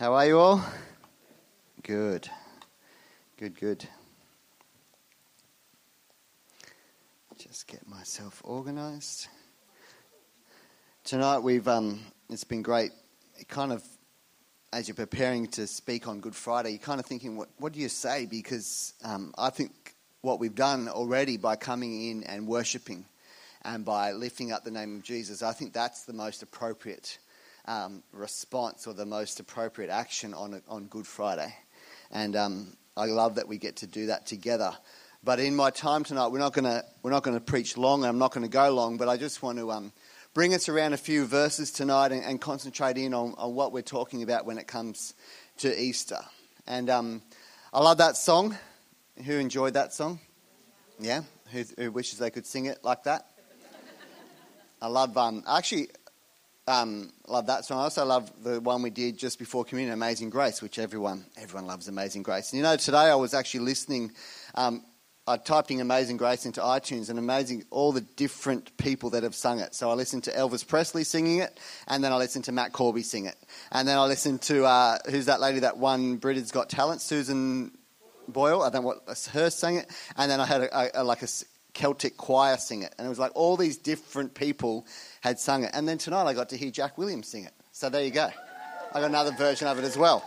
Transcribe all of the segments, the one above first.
How are you all? Good. Good, good. Just get myself organized. Tonight we've um it's been great. It kind of as you're preparing to speak on Good Friday, you're kind of thinking, what, what do you say? Because um, I think what we've done already by coming in and worshipping and by lifting up the name of Jesus, I think that's the most appropriate um, response or the most appropriate action on, on Good Friday. And um, I love that we get to do that together. But in my time tonight, we're not going to preach long. I'm not going to go long, but I just want to um, bring us around a few verses tonight and, and concentrate in on, on, what we're talking about when it comes to Easter. And um, I love that song. Who enjoyed that song? Yeah? Who, who wishes they could sing it like that? I love, um, actually, um, love that song. I also love the one we did just before communion, Amazing Grace, which everyone everyone loves Amazing Grace. And you know, today I was actually listening. Um, I typed in Amazing Grace into iTunes and amazing all the different people that have sung it. So I listened to Elvis Presley singing it, and then I listened to Matt Corby sing it, and then I listened to uh, who's that lady that won Britain's Got Talent, Susan Boyle. I don't know what her sang it, and then I had a, a, a, like a Celtic choir sing it, and it was like all these different people had sung it. And then tonight I got to hear Jack Williams sing it. So there you go. I got another version of it as well.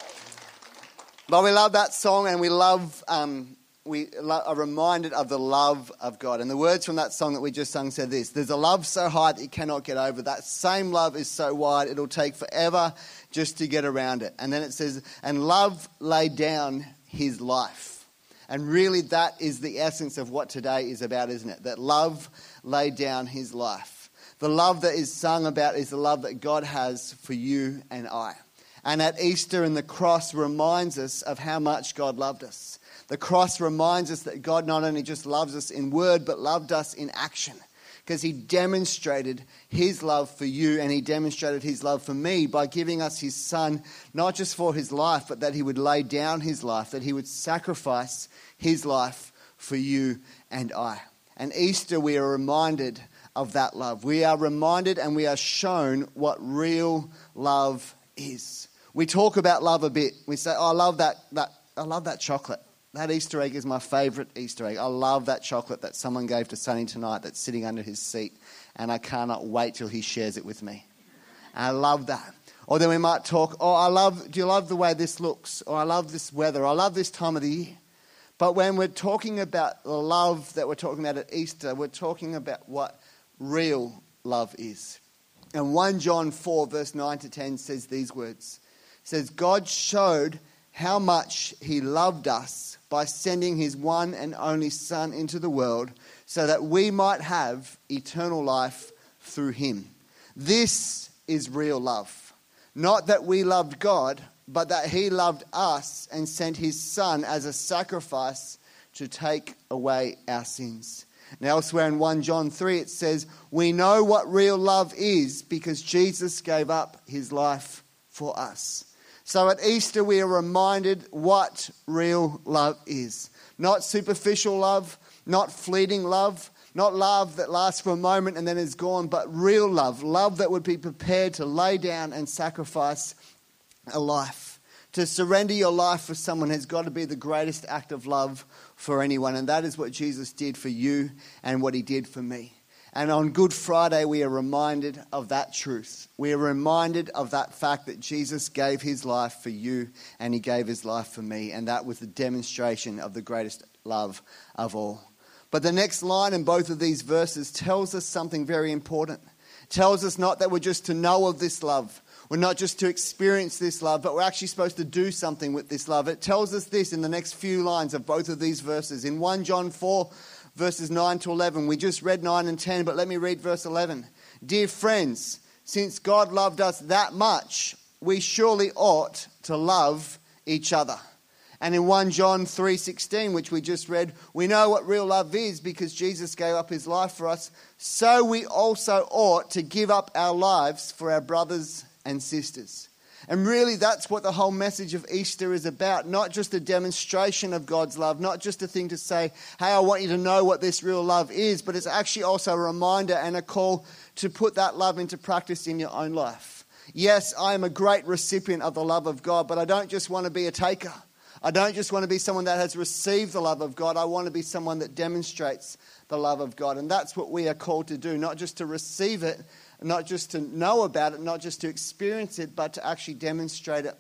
But we love that song, and we love. Um, we are reminded of the love of God. And the words from that song that we just sung said this There's a love so high that you cannot get over. That same love is so wide, it'll take forever just to get around it. And then it says, And love laid down his life. And really, that is the essence of what today is about, isn't it? That love laid down his life. The love that is sung about is the love that God has for you and I. And at Easter and the cross reminds us of how much God loved us. The cross reminds us that God not only just loves us in word, but loved us in action. Because he demonstrated his love for you and he demonstrated his love for me by giving us his son, not just for his life, but that he would lay down his life, that he would sacrifice his life for you and I. And Easter, we are reminded of that love. We are reminded and we are shown what real love is. We talk about love a bit. We say, oh, I love that, that, I love that chocolate. That Easter egg is my favourite Easter egg. I love that chocolate that someone gave to Sonny tonight that's sitting under his seat, and I cannot wait till he shares it with me. I love that. Or then we might talk, oh, I love, do you love the way this looks? Or I love this weather. I love this time of the year. But when we're talking about the love that we're talking about at Easter, we're talking about what real love is. And 1 John 4, verse 9 to 10 says these words. It says, God showed how much he loved us by sending his one and only Son into the world so that we might have eternal life through him. This is real love. Not that we loved God, but that he loved us and sent his Son as a sacrifice to take away our sins. Now, elsewhere in 1 John 3, it says, We know what real love is because Jesus gave up his life for us. So at Easter, we are reminded what real love is. Not superficial love, not fleeting love, not love that lasts for a moment and then is gone, but real love. Love that would be prepared to lay down and sacrifice a life. To surrender your life for someone has got to be the greatest act of love for anyone. And that is what Jesus did for you and what he did for me. And on Good Friday, we are reminded of that truth. We are reminded of that fact that Jesus gave his life for you and he gave his life for me. And that was the demonstration of the greatest love of all. But the next line in both of these verses tells us something very important. It tells us not that we're just to know of this love, we're not just to experience this love, but we're actually supposed to do something with this love. It tells us this in the next few lines of both of these verses. In 1 John 4, verses 9 to 11. We just read 9 and 10, but let me read verse 11. Dear friends, since God loved us that much, we surely ought to love each other. And in 1 John 3:16, which we just read, we know what real love is because Jesus gave up his life for us. So we also ought to give up our lives for our brothers and sisters. And really, that's what the whole message of Easter is about. Not just a demonstration of God's love, not just a thing to say, hey, I want you to know what this real love is, but it's actually also a reminder and a call to put that love into practice in your own life. Yes, I am a great recipient of the love of God, but I don't just want to be a taker. I don't just want to be someone that has received the love of God. I want to be someone that demonstrates the love of God. And that's what we are called to do, not just to receive it, not just to know about it, not just to experience it, but to actually demonstrate it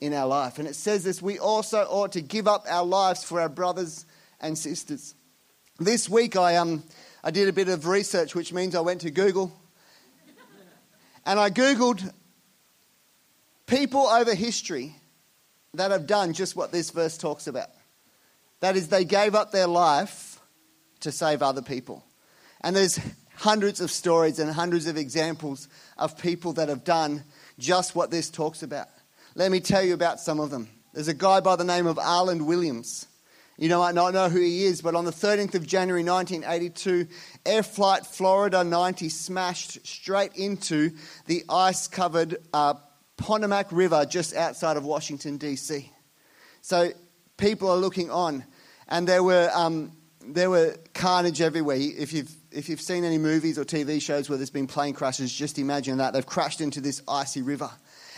in our life. And it says this we also ought to give up our lives for our brothers and sisters. This week I, um, I did a bit of research, which means I went to Google. And I Googled people over history that have done just what this verse talks about. That is, they gave up their life to save other people. And there's hundreds of stories and hundreds of examples of people that have done just what this talks about. Let me tell you about some of them. There's a guy by the name of Arland Williams. You know, might not know who he is, but on the 13th of January 1982, Air Flight Florida 90 smashed straight into the ice covered uh, Potomac River just outside of Washington, D.C. So people are looking on, and there were, um, there were carnage everywhere. If you've, if you've seen any movies or TV shows where there's been plane crashes, just imagine that. They've crashed into this icy river.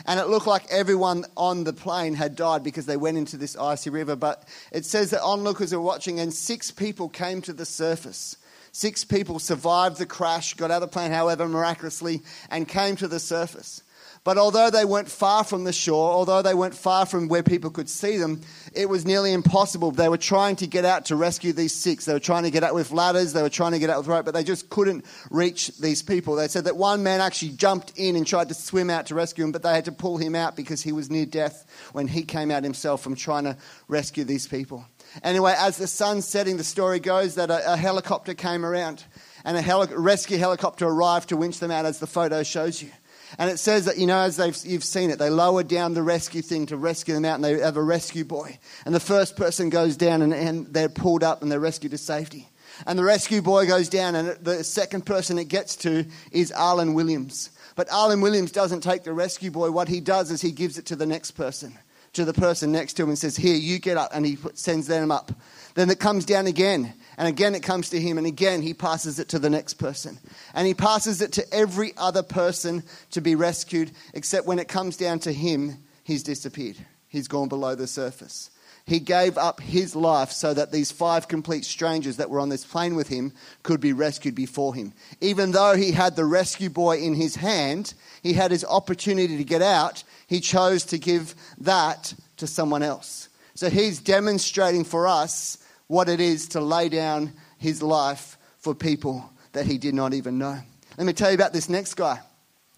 And it looked like everyone on the plane had died because they went into this icy river. But it says that onlookers were watching, and six people came to the surface. Six people survived the crash, got out of the plane, however, miraculously, and came to the surface. But although they weren't far from the shore, although they weren't far from where people could see them, it was nearly impossible. They were trying to get out to rescue these six. They were trying to get out with ladders, they were trying to get out with rope, but they just couldn't reach these people. They said that one man actually jumped in and tried to swim out to rescue him, but they had to pull him out because he was near death when he came out himself from trying to rescue these people. Anyway, as the sun's setting, the story goes that a, a helicopter came around and a heli- rescue helicopter arrived to winch them out, as the photo shows you. And it says that, you know, as they've, you've seen it, they lower down the rescue thing to rescue them out, and they have a rescue buoy. And the first person goes down, and, and they're pulled up and they're rescued to safety. And the rescue buoy goes down, and the second person it gets to is Arland Williams. But Arland Williams doesn't take the rescue buoy. What he does is he gives it to the next person, to the person next to him, and says, Here, you get up. And he sends them up. Then it comes down again. And again, it comes to him, and again, he passes it to the next person. And he passes it to every other person to be rescued, except when it comes down to him, he's disappeared. He's gone below the surface. He gave up his life so that these five complete strangers that were on this plane with him could be rescued before him. Even though he had the rescue buoy in his hand, he had his opportunity to get out, he chose to give that to someone else. So he's demonstrating for us what it is to lay down his life for people that he did not even know. Let me tell you about this next guy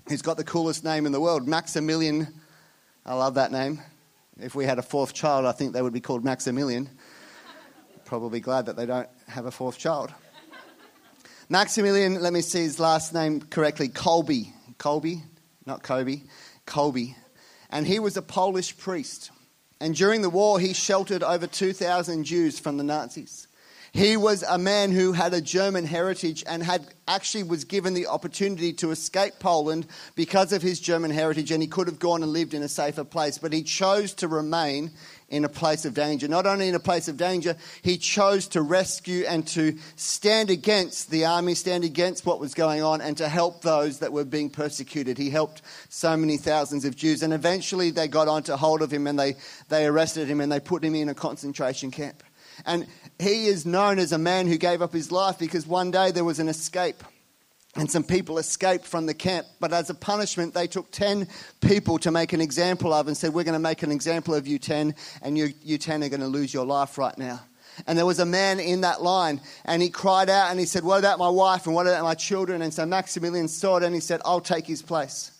who's got the coolest name in the world, Maximilian. I love that name. If we had a fourth child, I think they would be called Maximilian. Probably glad that they don't have a fourth child. Maximilian, let me see his last name correctly, Kolbe. Kolbe, not Kobe, Kolbe. And he was a Polish priest. And during the war, he sheltered over 2,000 Jews from the Nazis. He was a man who had a German heritage and had actually was given the opportunity to escape Poland because of his German heritage and he could have gone and lived in a safer place but he chose to remain in a place of danger. Not only in a place of danger, he chose to rescue and to stand against the army, stand against what was going on, and to help those that were being persecuted. He helped so many thousands of Jews. And eventually they got onto hold of him and they, they arrested him and they put him in a concentration camp. And he is known as a man who gave up his life because one day there was an escape and some people escaped from the camp. But as a punishment, they took 10 people to make an example of and said, We're going to make an example of you 10, and you, you 10 are going to lose your life right now. And there was a man in that line, and he cried out and he said, What about my wife and what about my children? And so Maximilian saw it and he said, I'll take his place.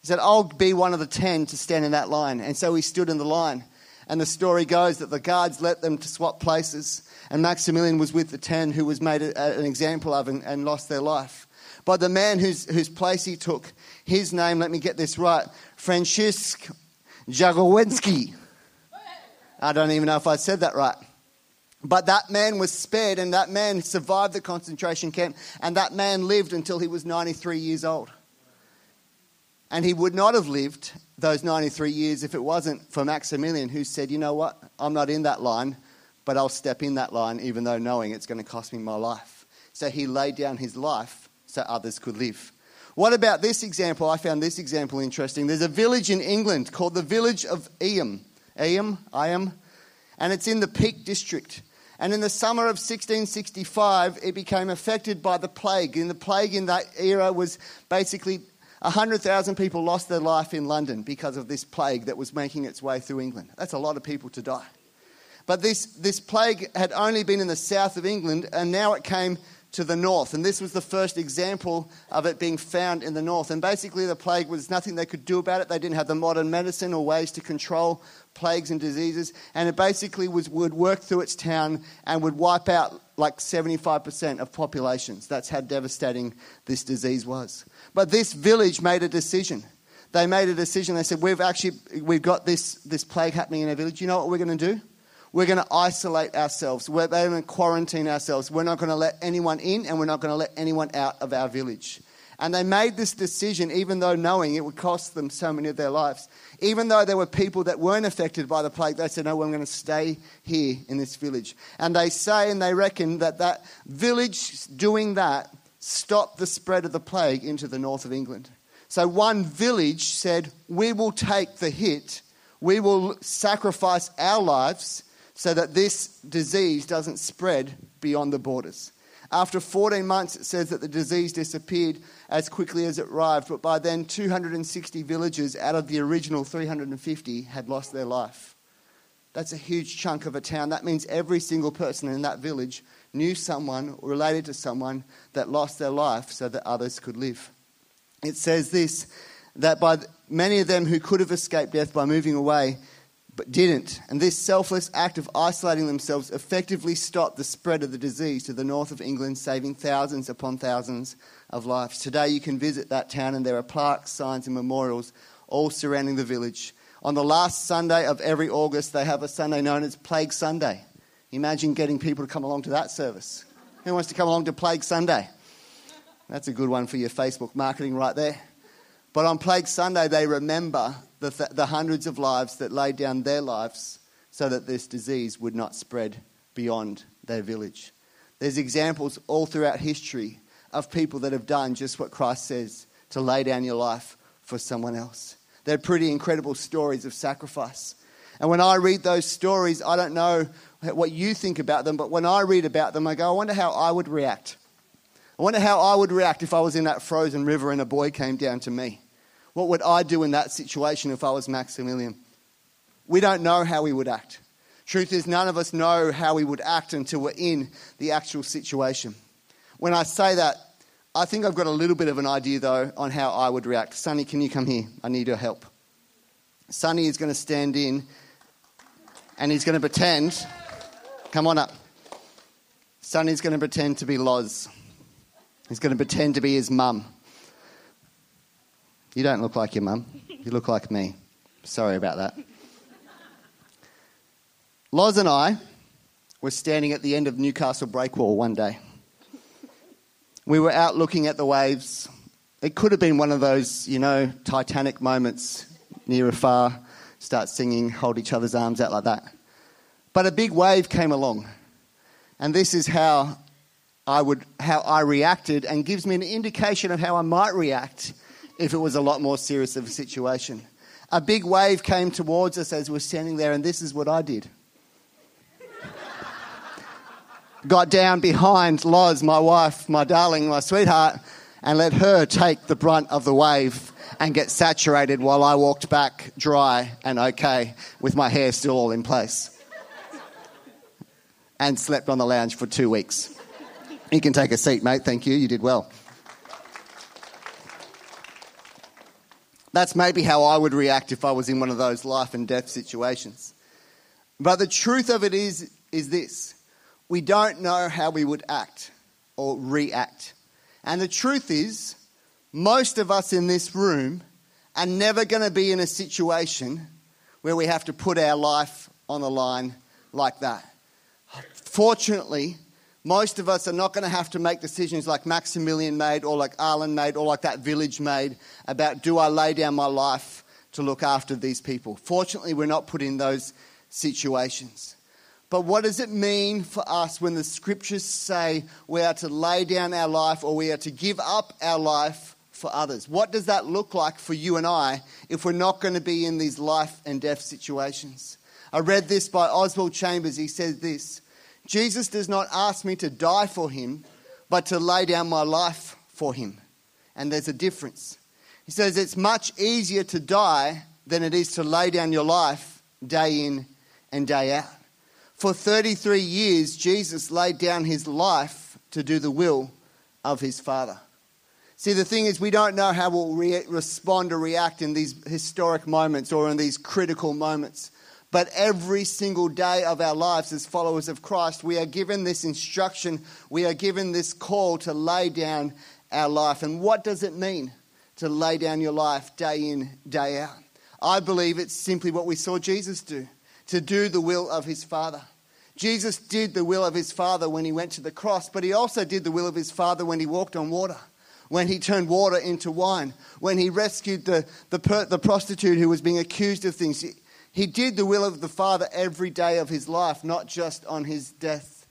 He said, I'll be one of the 10 to stand in that line. And so he stood in the line. And the story goes that the guards let them to swap places, and Maximilian was with the 10 who was made an example of and, and lost their life by the man whose, whose place he took. His name, let me get this right, Franciszek Jagowiecki. I don't even know if I said that right. But that man was spared, and that man survived the concentration camp, and that man lived until he was 93 years old. And he would not have lived those 93 years if it wasn't for Maximilian, who said, You know what? I'm not in that line, but I'll step in that line, even though knowing it's going to cost me my life. So he laid down his life so others could live. What about this example? I found this example interesting. There's a village in England called the village of Eyam. Eyam, Eyam, and it's in the Peak District. And in the summer of 1665, it became affected by the plague. And the plague in that era was basically 100,000 people lost their life in London because of this plague that was making its way through England. That's a lot of people to die. But this, this plague had only been in the south of England, and now it came to the north. And this was the first example of it being found in the north. And basically, the plague was nothing they could do about it. They didn't have the modern medicine or ways to control plagues and diseases. And it basically was, would work through its town and would wipe out like 75% of populations. That's how devastating this disease was. But this village made a decision. They made a decision. They said, We've actually we've got this, this plague happening in our village. You know what we're going to do? We're going to isolate ourselves. We're going to quarantine ourselves. We're not going to let anyone in and we're not going to let anyone out of our village. And they made this decision even though knowing it would cost them so many of their lives. Even though there were people that weren't affected by the plague, they said, No, I'm going to stay here in this village. And they say and they reckon that that village doing that stopped the spread of the plague into the north of England. So one village said, We will take the hit, we will sacrifice our lives so that this disease doesn't spread beyond the borders. After 14 months, it says that the disease disappeared as quickly as it arrived, but by then, 260 villagers out of the original 350 had lost their life. That's a huge chunk of a town. That means every single person in that village knew someone or related to someone that lost their life so that others could live. It says this that by many of them who could have escaped death by moving away, but didn't. And this selfless act of isolating themselves effectively stopped the spread of the disease to the north of England, saving thousands upon thousands of lives. Today, you can visit that town, and there are plaques, signs, and memorials all surrounding the village. On the last Sunday of every August, they have a Sunday known as Plague Sunday. Imagine getting people to come along to that service. Who wants to come along to Plague Sunday? That's a good one for your Facebook marketing right there. But on Plague Sunday, they remember the, th- the hundreds of lives that laid down their lives so that this disease would not spread beyond their village. There's examples all throughout history of people that have done just what Christ says to lay down your life for someone else. They're pretty incredible stories of sacrifice. And when I read those stories, I don't know what you think about them, but when I read about them, I go, I wonder how I would react. I wonder how I would react if I was in that frozen river and a buoy came down to me. What would I do in that situation if I was Maximilian? We don't know how we would act. Truth is, none of us know how we would act until we're in the actual situation. When I say that, I think I've got a little bit of an idea, though, on how I would react. Sonny, can you come here? I need your help. Sonny is going to stand in and he's going to pretend. Come on up. Sonny's going to pretend to be Loz. He's going to pretend to be his mum. You don't look like your mum. You look like me. Sorry about that. Loz and I were standing at the end of Newcastle Breakwall one day. We were out looking at the waves. It could have been one of those, you know, Titanic moments near a far, start singing, hold each other's arms out like that. But a big wave came along. And this is how I would how I reacted and gives me an indication of how I might react if it was a lot more serious of a situation. A big wave came towards us as we were standing there, and this is what I did. Got down behind Loz, my wife, my darling, my sweetheart, and let her take the brunt of the wave and get saturated while I walked back dry and okay with my hair still all in place. and slept on the lounge for two weeks. You can take a seat, mate. Thank you. You did well. That's maybe how I would react if I was in one of those life and death situations. But the truth of it is, is this we don't know how we would act or react. And the truth is, most of us in this room are never going to be in a situation where we have to put our life on the line like that. Fortunately, most of us are not going to have to make decisions like Maximilian made or like Arland made or like that village made about do I lay down my life to look after these people. Fortunately, we're not put in those situations. But what does it mean for us when the scriptures say we are to lay down our life or we are to give up our life for others. What does that look like for you and I if we're not going to be in these life and death situations? I read this by Oswald Chambers. He said this Jesus does not ask me to die for him, but to lay down my life for him. And there's a difference. He says it's much easier to die than it is to lay down your life day in and day out. For 33 years, Jesus laid down his life to do the will of his Father. See, the thing is, we don't know how we'll re- respond or react in these historic moments or in these critical moments. But every single day of our lives as followers of Christ, we are given this instruction, we are given this call to lay down our life. And what does it mean to lay down your life day in, day out? I believe it's simply what we saw Jesus do to do the will of his Father. Jesus did the will of his Father when he went to the cross, but he also did the will of his Father when he walked on water, when he turned water into wine, when he rescued the, the, per, the prostitute who was being accused of things. He, did the will of the Father every day of his life, not just on his death.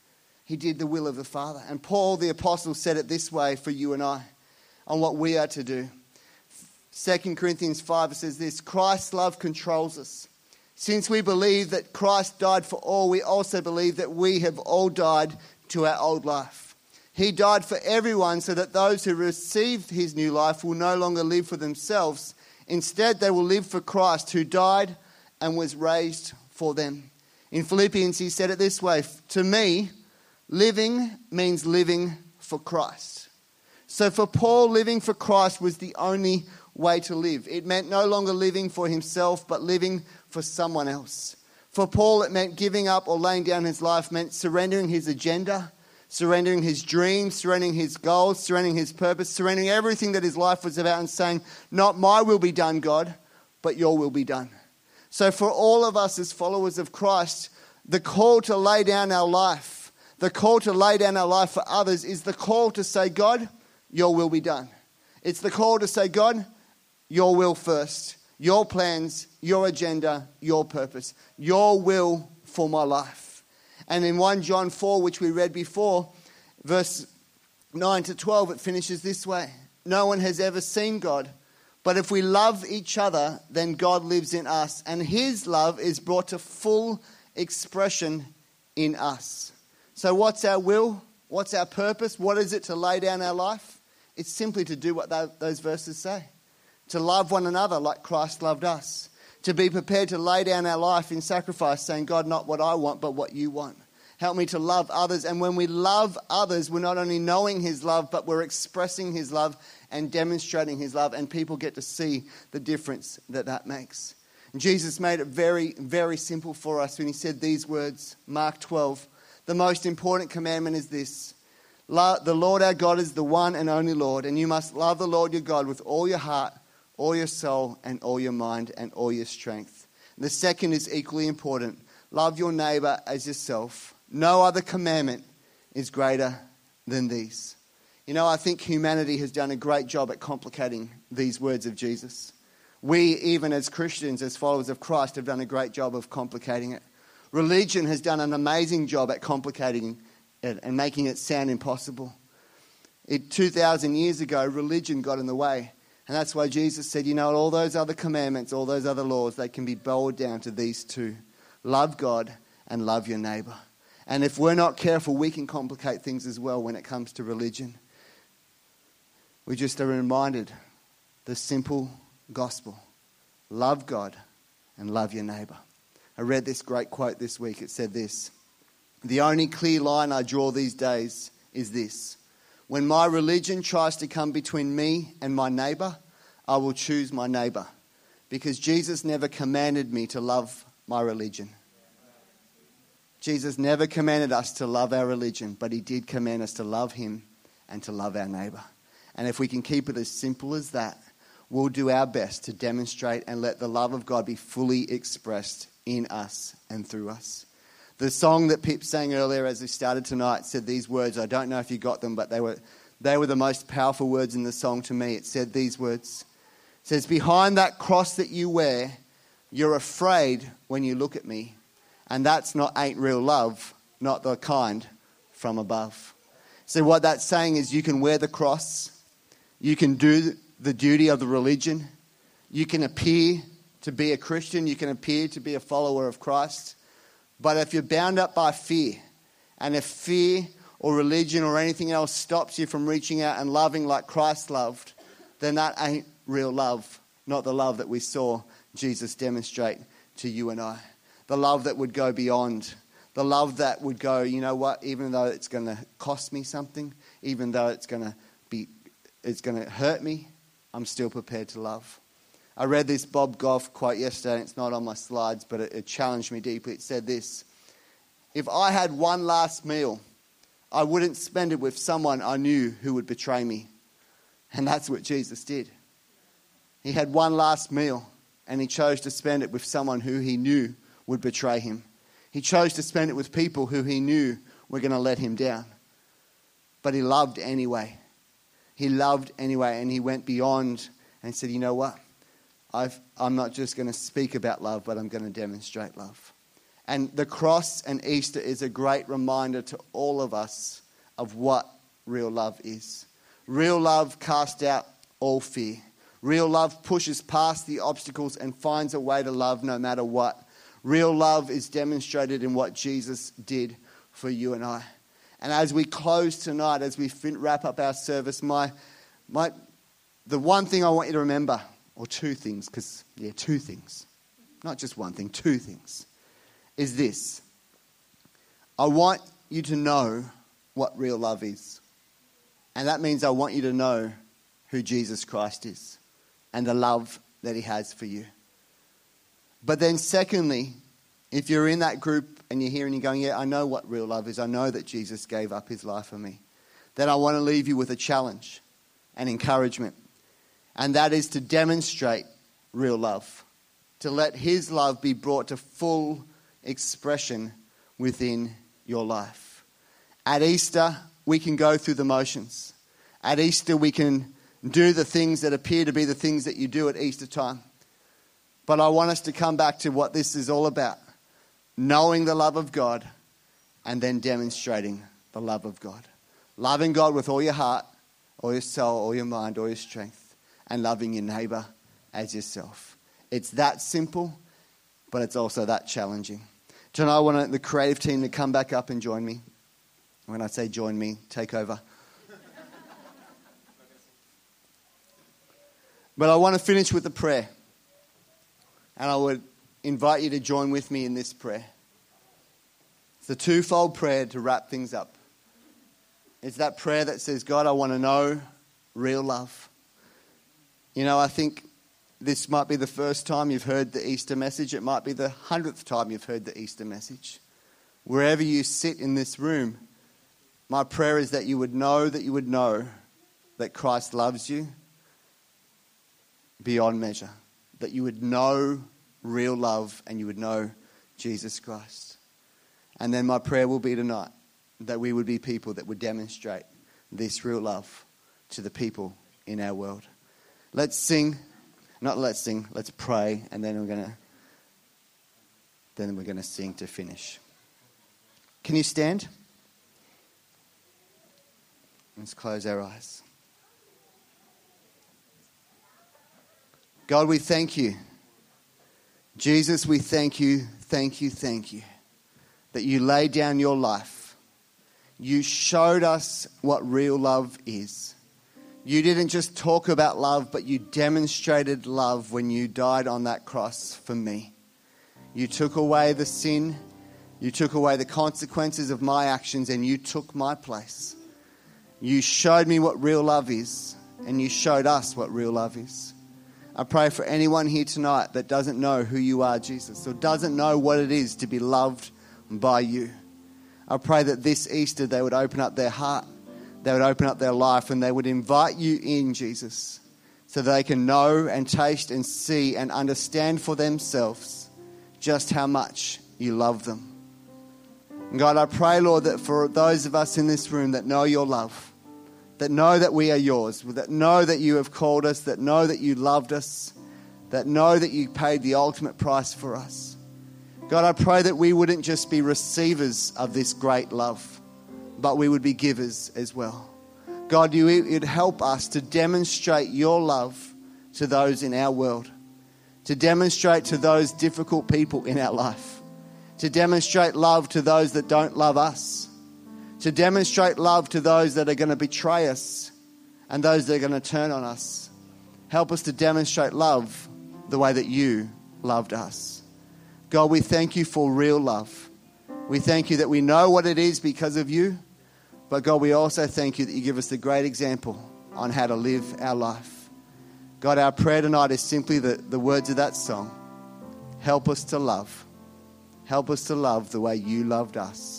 He did the will of the Father. And Paul the Apostle said it this way for you and I on what we are to do. 2 Corinthians 5 says this Christ's love controls us since we believe that Christ died for all, we also believe that we have all died to our old life. He died for everyone so that those who receive his new life will no longer live for themselves. Instead, they will live for Christ who died and was raised for them. In Philippians, he said it this way To me, living means living for Christ. So for Paul, living for Christ was the only way to live. It meant no longer living for himself, but living for someone else. For Paul, it meant giving up or laying down his life, meant surrendering his agenda, surrendering his dreams, surrendering his goals, surrendering his purpose, surrendering everything that his life was about, and saying, Not my will be done, God, but your will be done. So, for all of us as followers of Christ, the call to lay down our life, the call to lay down our life for others, is the call to say, God, your will be done. It's the call to say, God, your will first your plans, your agenda, your purpose, your will for my life. And in 1 John 4, which we read before, verse 9 to 12, it finishes this way No one has ever seen God, but if we love each other, then God lives in us, and his love is brought to full expression in us. So, what's our will? What's our purpose? What is it to lay down our life? It's simply to do what those verses say to love one another like Christ loved us, to be prepared to lay down our life in sacrifice, saying, God, not what I want, but what you want. Help me to love others. And when we love others, we're not only knowing His love, but we're expressing His love and demonstrating His love, and people get to see the difference that that makes. Jesus made it very, very simple for us when He said these words Mark 12. The most important commandment is this The Lord our God is the one and only Lord, and you must love the Lord your God with all your heart all your soul and all your mind and all your strength. The second is equally important love your neighbor as yourself. No other commandment is greater than these. You know, I think humanity has done a great job at complicating these words of Jesus. We, even as Christians, as followers of Christ, have done a great job of complicating it. Religion has done an amazing job at complicating it and making it sound impossible. It, 2,000 years ago, religion got in the way and that's why Jesus said, you know, all those other commandments, all those other laws, they can be boiled down to these two love God and love your neighbor. And if we're not careful, we can complicate things as well when it comes to religion. We just are reminded the simple gospel love God and love your neighbor. I read this great quote this week. It said this The only clear line I draw these days is this when my religion tries to come between me and my neighbor, I will choose my neighbor because Jesus never commanded me to love my religion. Jesus never commanded us to love our religion, but he did command us to love him and to love our neighbor. And if we can keep it as simple as that, we'll do our best to demonstrate and let the love of God be fully expressed in us and through us. The song that Pip sang earlier as we started tonight said these words. I don't know if you got them, but they were, they were the most powerful words in the song to me. It said these words. It says, Behind that cross that you wear, you're afraid when you look at me. And that's not ain't real love, not the kind from above. So, what that's saying is you can wear the cross, you can do the duty of the religion. You can appear to be a Christian, you can appear to be a follower of Christ. But if you're bound up by fear, and if fear or religion or anything else stops you from reaching out and loving like Christ loved, then that ain't real love, not the love that we saw Jesus demonstrate to you and I. The love that would go beyond, the love that would go, you know what, even though it's going to cost me something, even though it's going to be it's going to hurt me, I'm still prepared to love. I read this Bob Goff quote yesterday, and it's not on my slides, but it, it challenged me deeply. It said this If I had one last meal, I wouldn't spend it with someone I knew who would betray me. And that's what Jesus did. He had one last meal, and he chose to spend it with someone who he knew would betray him. He chose to spend it with people who he knew were going to let him down. But he loved anyway. He loved anyway, and he went beyond and said, You know what? i am not just going to speak about love, but I'm going to demonstrate love. And the cross and Easter is a great reminder to all of us of what real love is. Real love casts out all fear. Real love pushes past the obstacles and finds a way to love no matter what. Real love is demonstrated in what Jesus did for you and I. And as we close tonight, as we wrap up our service, my, my, the one thing I want you to remember or two things, because, yeah, two things, not just one thing, two things, is this. I want you to know what real love is. And that means I want you to know who Jesus Christ is and the love that he has for you. But then, secondly, if you're in that group and you're here and you're going, Yeah, I know what real love is, I know that Jesus gave up his life for me, then I want to leave you with a challenge and encouragement and that is to demonstrate real love, to let His love be brought to full expression within your life. At Easter, we can go through the motions. At Easter, we can do the things that appear to be the things that you do at Easter time. But I want us to come back to what this is all about knowing the love of God and then demonstrating the love of God. Loving God with all your heart, all your soul, all your mind, all your strength and loving your neighbor as yourself. It's that simple, but it's also that challenging. Tonight, I want the creative team to come back up and join me. When I say join me, take over. but I want to finish with a prayer. And I would invite you to join with me in this prayer. It's a twofold prayer to wrap things up. It's that prayer that says, God, I want to know real love. You know, I think this might be the first time you've heard the Easter message. It might be the hundredth time you've heard the Easter message. Wherever you sit in this room, my prayer is that you would know that you would know that Christ loves you beyond measure. That you would know real love and you would know Jesus Christ. And then my prayer will be tonight that we would be people that would demonstrate this real love to the people in our world. Let's sing. Not let's sing, let's pray, and then we're going to then we're going to sing to finish. Can you stand? Let's close our eyes. God, we thank you. Jesus, we thank you, thank you, thank you that you laid down your life. You showed us what real love is. You didn't just talk about love, but you demonstrated love when you died on that cross for me. You took away the sin, you took away the consequences of my actions, and you took my place. You showed me what real love is, and you showed us what real love is. I pray for anyone here tonight that doesn't know who you are, Jesus, or doesn't know what it is to be loved by you. I pray that this Easter they would open up their heart they would open up their life and they would invite you in, Jesus, so they can know and taste and see and understand for themselves just how much you love them. And God, I pray, Lord, that for those of us in this room that know your love, that know that we are yours, that know that you have called us, that know that you loved us, that know that you paid the ultimate price for us. God, I pray that we wouldn't just be receivers of this great love but we would be givers as well. God, you would help us to demonstrate your love to those in our world, to demonstrate to those difficult people in our life, to demonstrate love to those that don't love us, to demonstrate love to those that are going to betray us and those that are going to turn on us. Help us to demonstrate love the way that you loved us. God, we thank you for real love. We thank you that we know what it is because of you. But God, we also thank you that you give us the great example on how to live our life. God, our prayer tonight is simply the, the words of that song Help us to love. Help us to love the way you loved us.